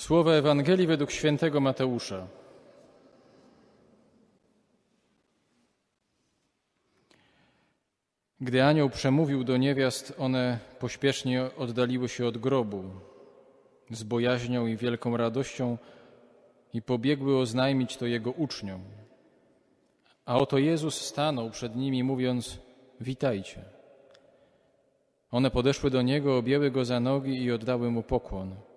Słowa Ewangelii według świętego Mateusza. Gdy anioł przemówił do niewiast, one pośpiesznie oddaliły się od grobu z bojaźnią i wielką radością i pobiegły oznajmić to jego uczniom. A oto Jezus stanął przed nimi, mówiąc: Witajcie. One podeszły do niego, objęły go za nogi i oddały mu pokłon.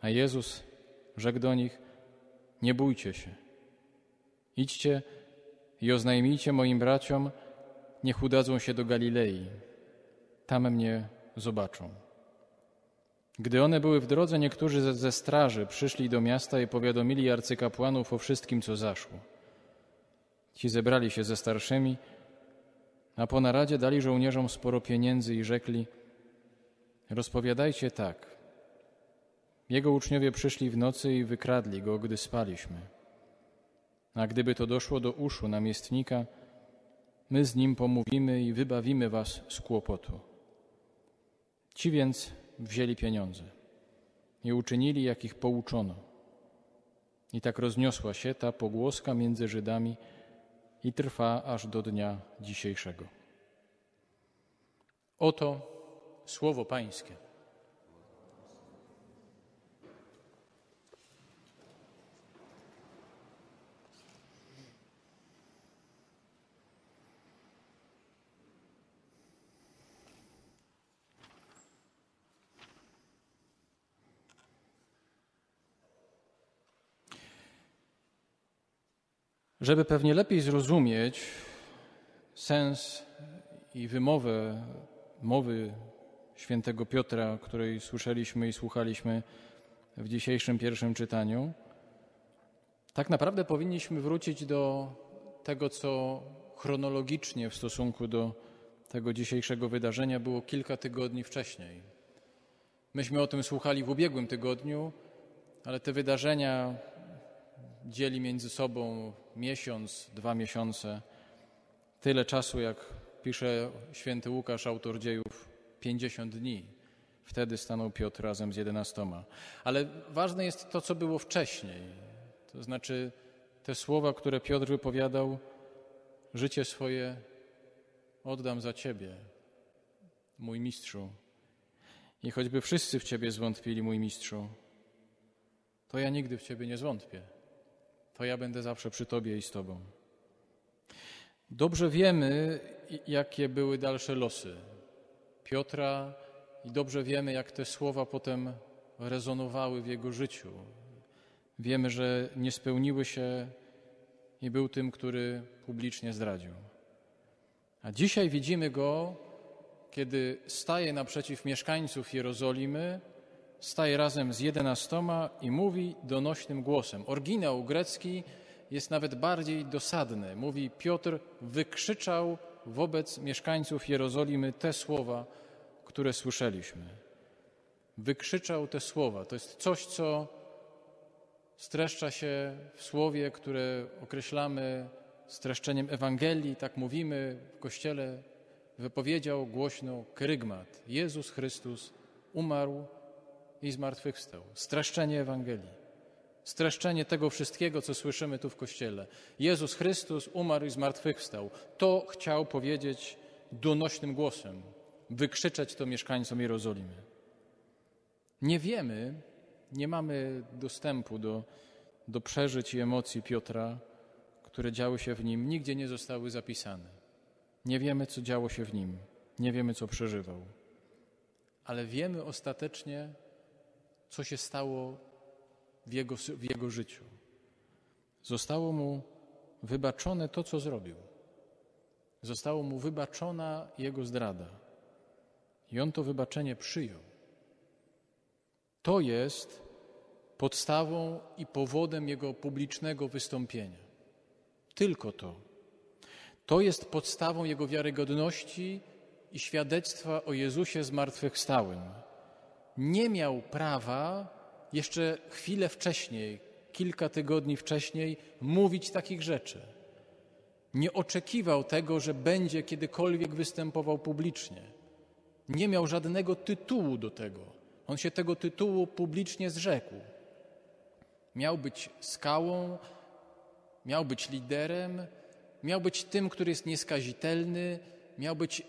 A Jezus rzekł do nich: Nie bójcie się. Idźcie i oznajmijcie moim braciom, niech udadzą się do Galilei. Tam mnie zobaczą. Gdy one były w drodze, niektórzy ze straży przyszli do miasta i powiadomili arcykapłanów o wszystkim, co zaszło. Ci zebrali się ze starszymi, a po naradzie dali żołnierzom sporo pieniędzy i rzekli: Rozpowiadajcie tak. Jego uczniowie przyszli w nocy i wykradli go, gdy spaliśmy. A gdyby to doszło do uszu namiestnika, my z nim pomówimy i wybawimy was z kłopotu. Ci więc wzięli pieniądze i uczynili, jak ich pouczono. I tak rozniosła się ta pogłoska między Żydami i trwa aż do dnia dzisiejszego. Oto słowo Pańskie. Żeby pewnie lepiej zrozumieć sens i wymowę mowy świętego Piotra, której słyszeliśmy i słuchaliśmy w dzisiejszym pierwszym czytaniu, tak naprawdę powinniśmy wrócić do tego, co chronologicznie w stosunku do tego dzisiejszego wydarzenia było kilka tygodni wcześniej. Myśmy o tym słuchali w ubiegłym tygodniu, ale te wydarzenia dzieli między sobą miesiąc, dwa miesiące, tyle czasu, jak pisze święty Łukasz, autor dziejów, 50 dni. Wtedy stanął Piotr razem z jedenastoma. Ale ważne jest to, co było wcześniej. To znaczy te słowa, które Piotr wypowiadał, życie swoje oddam za Ciebie, mój mistrzu. I choćby wszyscy w Ciebie zwątpili, mój mistrzu, to ja nigdy w Ciebie nie zwątpię to ja będę zawsze przy Tobie i z Tobą. Dobrze wiemy, jakie były dalsze losy Piotra i dobrze wiemy, jak te słowa potem rezonowały w jego życiu. Wiemy, że nie spełniły się i był tym, który publicznie zdradził. A dzisiaj widzimy go, kiedy staje naprzeciw mieszkańców Jerozolimy staje razem z jedenastoma i mówi donośnym głosem. Oryginał grecki jest nawet bardziej dosadny. Mówi Piotr wykrzyczał wobec mieszkańców Jerozolimy te słowa, które słyszeliśmy. Wykrzyczał te słowa. To jest coś, co streszcza się w słowie, które określamy streszczeniem Ewangelii, tak mówimy w Kościele, wypowiedział głośno krygmat. Jezus Chrystus umarł i zmartwychwstał. Streszczenie Ewangelii. Streszczenie tego wszystkiego, co słyszymy tu w Kościele. Jezus Chrystus umarł i zmartwychwstał. To chciał powiedzieć donośnym głosem, wykrzyczeć to mieszkańcom Jerozolimy. Nie wiemy, nie mamy dostępu do, do przeżyć i emocji Piotra, które działy się w nim, nigdzie nie zostały zapisane. Nie wiemy, co działo się w nim, nie wiemy, co przeżywał. Ale wiemy ostatecznie, co się stało w jego, w jego życiu. Zostało mu wybaczone to, co zrobił. Zostało mu wybaczona jego zdrada. I on to wybaczenie przyjął. To jest podstawą i powodem jego publicznego wystąpienia. Tylko to. To jest podstawą jego wiarygodności i świadectwa o Jezusie zmartwychwstałym nie miał prawa jeszcze chwilę wcześniej, kilka tygodni wcześniej, mówić takich rzeczy. Nie oczekiwał tego, że będzie kiedykolwiek występował publicznie. Nie miał żadnego tytułu do tego. On się tego tytułu publicznie zrzekł. Miał być skałą, miał być liderem, miał być tym, który jest nieskazitelny, miał być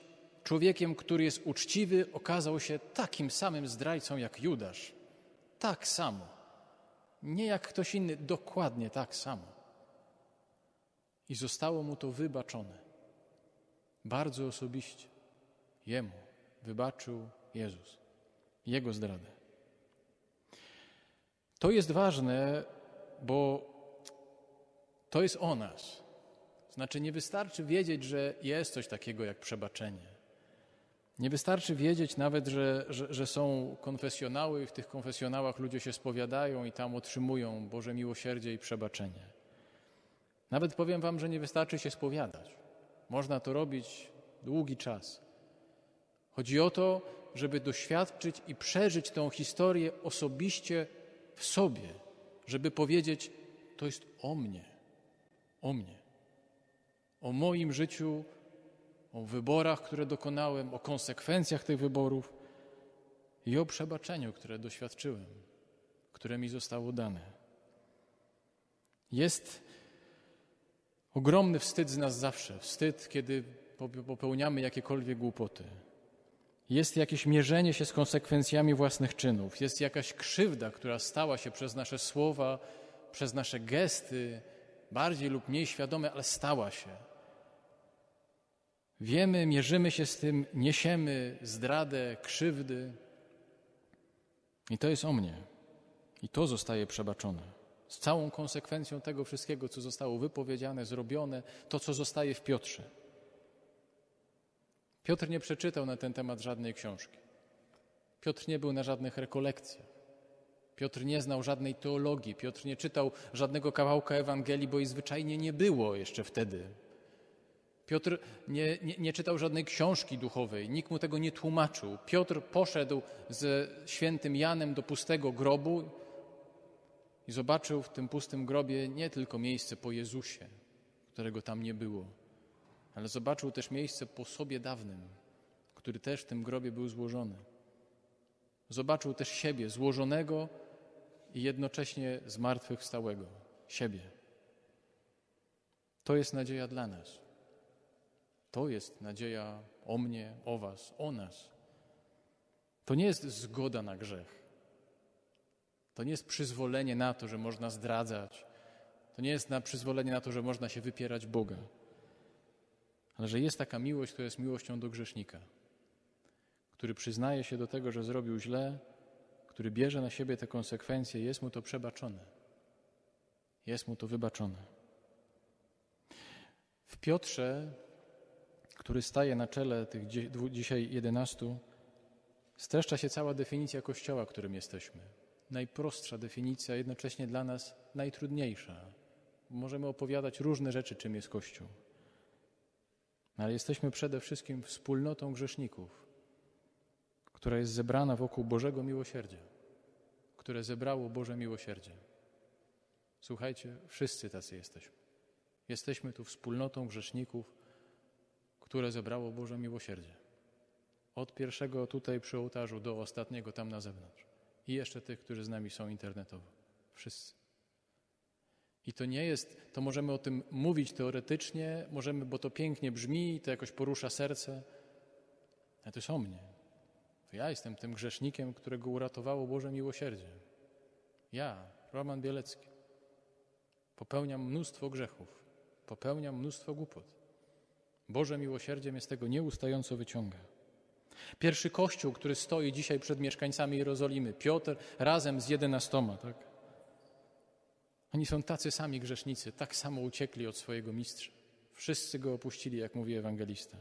człowiekiem, który jest uczciwy, okazał się takim samym zdrajcą jak Judasz. Tak samo. Nie jak ktoś inny, dokładnie tak samo. I zostało mu to wybaczone. Bardzo osobiście. Jemu wybaczył Jezus. Jego zdradę. To jest ważne, bo to jest o nas. Znaczy, nie wystarczy wiedzieć, że jest coś takiego jak przebaczenie. Nie wystarczy wiedzieć nawet, że, że, że, są konfesjonały i w tych konfesjonałach ludzie się spowiadają i tam otrzymują Boże miłosierdzie i przebaczenie. Nawet powiem Wam, że nie wystarczy się spowiadać. Można to robić długi czas. Chodzi o to, żeby doświadczyć i przeżyć tę historię osobiście w sobie, żeby powiedzieć: To jest o mnie, o mnie, o moim życiu o wyborach, które dokonałem, o konsekwencjach tych wyborów i o przebaczeniu, które doświadczyłem, które mi zostało dane. Jest ogromny wstyd z nas zawsze, wstyd, kiedy popełniamy jakiekolwiek głupoty. Jest jakieś mierzenie się z konsekwencjami własnych czynów, jest jakaś krzywda, która stała się przez nasze słowa, przez nasze gesty, bardziej lub mniej świadome, ale stała się. Wiemy, mierzymy się z tym, niesiemy zdradę, krzywdy. I to jest o mnie. I to zostaje przebaczone. Z całą konsekwencją tego wszystkiego, co zostało wypowiedziane, zrobione, to, co zostaje w Piotrze. Piotr nie przeczytał na ten temat żadnej książki. Piotr nie był na żadnych rekolekcjach. Piotr nie znał żadnej teologii. Piotr nie czytał żadnego kawałka Ewangelii, bo jej zwyczajnie nie było jeszcze wtedy. Piotr nie, nie, nie, czytał żadnej książki duchowej, nikt mu tego nie tłumaczył. Piotr poszedł ze świętym Janem do pustego grobu i zobaczył w tym pustym grobie nie tylko miejsce po Jezusie, którego tam nie było, ale zobaczył też miejsce po sobie dawnym, który też w tym grobie był złożony. Zobaczył też siebie złożonego i jednocześnie zmartwychwstałego. Siebie. To jest nadzieja dla nas. To jest nadzieja o mnie, o Was, o nas. To nie jest zgoda na grzech. To nie jest przyzwolenie na to, że można zdradzać. To nie jest na przyzwolenie na to, że można się wypierać Boga. Ale że jest taka miłość, która jest miłością do grzesznika, który przyznaje się do tego, że zrobił źle, który bierze na siebie te konsekwencje, jest mu to przebaczone. Jest mu to wybaczone. W Piotrze który staje na czele tych dzisiaj jedenastu, streszcza się cała definicja Kościoła, którym jesteśmy. Najprostsza definicja, jednocześnie dla nas najtrudniejsza. Możemy opowiadać różne rzeczy, czym jest Kościół. Ale jesteśmy przede wszystkim wspólnotą grzeszników, która jest zebrana wokół Bożego miłosierdzia, które zebrało Boże miłosierdzie. Słuchajcie, wszyscy tacy jesteśmy. Jesteśmy tu wspólnotą grzeszników, które zebrało Boże miłosierdzie. Od pierwszego tutaj przy ołtarzu do ostatniego tam na zewnątrz. I jeszcze tych, którzy z nami są internetowo. Wszyscy. I to nie jest, to możemy o tym mówić teoretycznie, możemy, bo to pięknie brzmi, to jakoś porusza serce, ale to jest o mnie. To ja jestem tym grzesznikiem, którego uratowało Boże miłosierdzie. Ja, Roman Bielecki, popełniam mnóstwo grzechów, popełniam mnóstwo głupot. Boże miłosierdzie mnie z tego nieustająco wyciąga. Pierwszy kościół, który stoi dzisiaj przed mieszkańcami Jerozolimy, Piotr razem z jedenastoma, tak? Oni są tacy sami grzesznicy, tak samo uciekli od swojego mistrza. Wszyscy go opuścili, jak mówi ewangelista.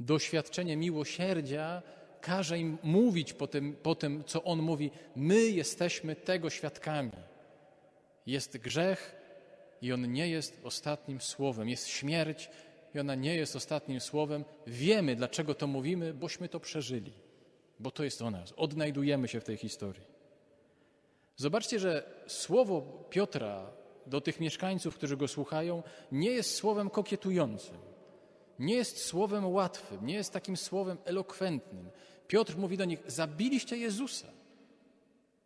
Doświadczenie miłosierdzia każe im mówić po tym, po tym, co on mówi. My jesteśmy tego świadkami. Jest grzech i on nie jest ostatnim słowem. Jest śmierć i ona nie jest ostatnim słowem. Wiemy, dlaczego to mówimy, bośmy to przeżyli, bo to jest o nas. Odnajdujemy się w tej historii. Zobaczcie, że słowo Piotra do tych mieszkańców, którzy go słuchają, nie jest słowem kokietującym, nie jest słowem łatwym, nie jest takim słowem elokwentnym. Piotr mówi do nich: Zabiliście Jezusa.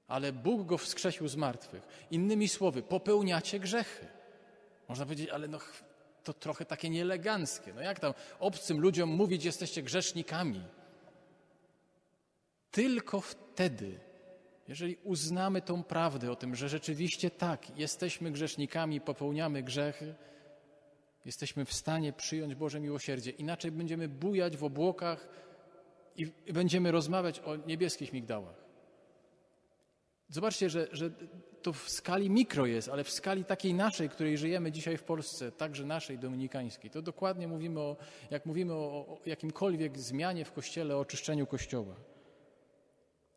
ale Bóg go wskrzesił z martwych. Innymi słowy, popełniacie grzechy. Można powiedzieć, ale no, to trochę takie nieeleganckie. No jak tam obcym ludziom mówić, jesteście grzesznikami? Tylko wtedy, jeżeli uznamy tą prawdę o tym, że rzeczywiście tak, jesteśmy grzesznikami, popełniamy grzechy, jesteśmy w stanie przyjąć Boże miłosierdzie. Inaczej będziemy bujać w obłokach i będziemy rozmawiać o niebieskich migdałach. Zobaczcie, że, że to w skali mikro jest, ale w skali takiej naszej, której żyjemy dzisiaj w Polsce, także naszej dominikańskiej, to dokładnie mówimy o, jak mówimy o, o jakimkolwiek zmianie w Kościele, o oczyszczeniu Kościoła.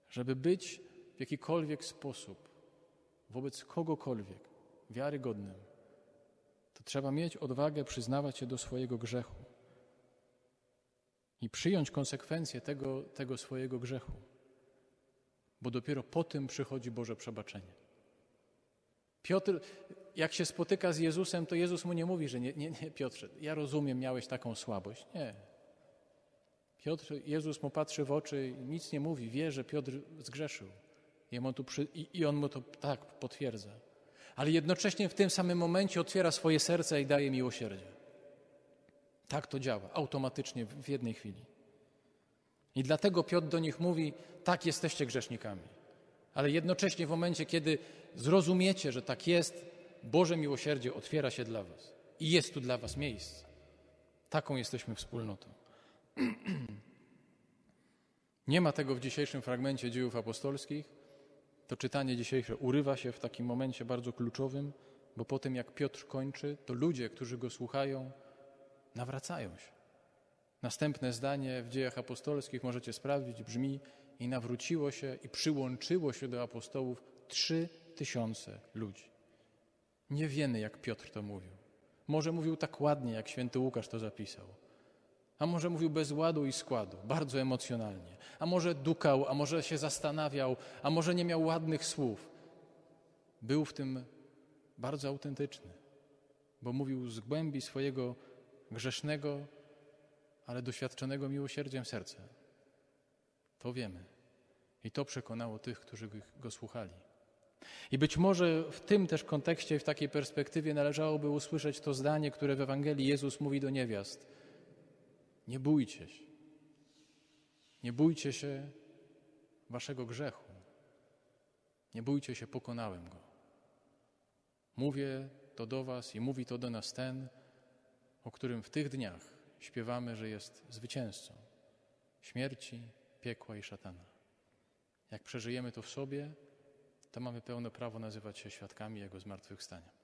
Żeby być w jakikolwiek sposób wobec kogokolwiek wiarygodnym, to trzeba mieć odwagę przyznawać się do swojego grzechu i przyjąć konsekwencje tego, tego swojego grzechu, bo dopiero po tym przychodzi Boże przebaczenie. Piotr, jak się spotyka z Jezusem, to Jezus mu nie mówi, że nie, nie, nie, Piotrze, ja rozumiem, miałeś taką słabość. Nie. Piotr, Jezus mu patrzy w oczy nic nie mówi, wie, że Piotr zgrzeszył. I on mu to tak potwierdza. Ale jednocześnie w tym samym momencie otwiera swoje serce i daje miłosierdzie. Tak to działa, automatycznie w jednej chwili. I dlatego Piotr do nich mówi: Tak, jesteście grzesznikami. Ale jednocześnie w momencie, kiedy zrozumiecie, że tak jest, Boże miłosierdzie otwiera się dla Was i jest tu dla Was miejsce. Taką jesteśmy wspólnotą. Nie ma tego w dzisiejszym fragmencie dziejów apostolskich. To czytanie dzisiejsze urywa się w takim momencie bardzo kluczowym, bo po tym jak Piotr kończy, to ludzie, którzy go słuchają, nawracają się. Następne zdanie w dziejach apostolskich możecie sprawdzić, brzmi i nawróciło się i przyłączyło się do apostołów trzy tysiące ludzi. Nie wiemy, jak Piotr to mówił. Może mówił tak ładnie, jak święty Łukasz to zapisał. A może mówił bez ładu i składu, bardzo emocjonalnie. A może dukał, a może się zastanawiał, a może nie miał ładnych słów. Był w tym bardzo autentyczny, bo mówił z głębi swojego grzesznego, ale doświadczonego miłosierdziem serca. To wiemy. I to przekonało tych, którzy go słuchali. I być może w tym też kontekście, w takiej perspektywie należałoby usłyszeć to zdanie, które w Ewangelii Jezus mówi do niewiast. Nie bójcie się. Nie bójcie się waszego grzechu. Nie bójcie się, pokonałem go. Mówię to do was i mówi to do nas ten, o którym w tych dniach śpiewamy, że jest zwycięzcą śmierci, piekła i szatana. Jak przeżyjemy to w sobie, to mamy pełne prawo nazywać się świadkami Jego zmartwychwstania.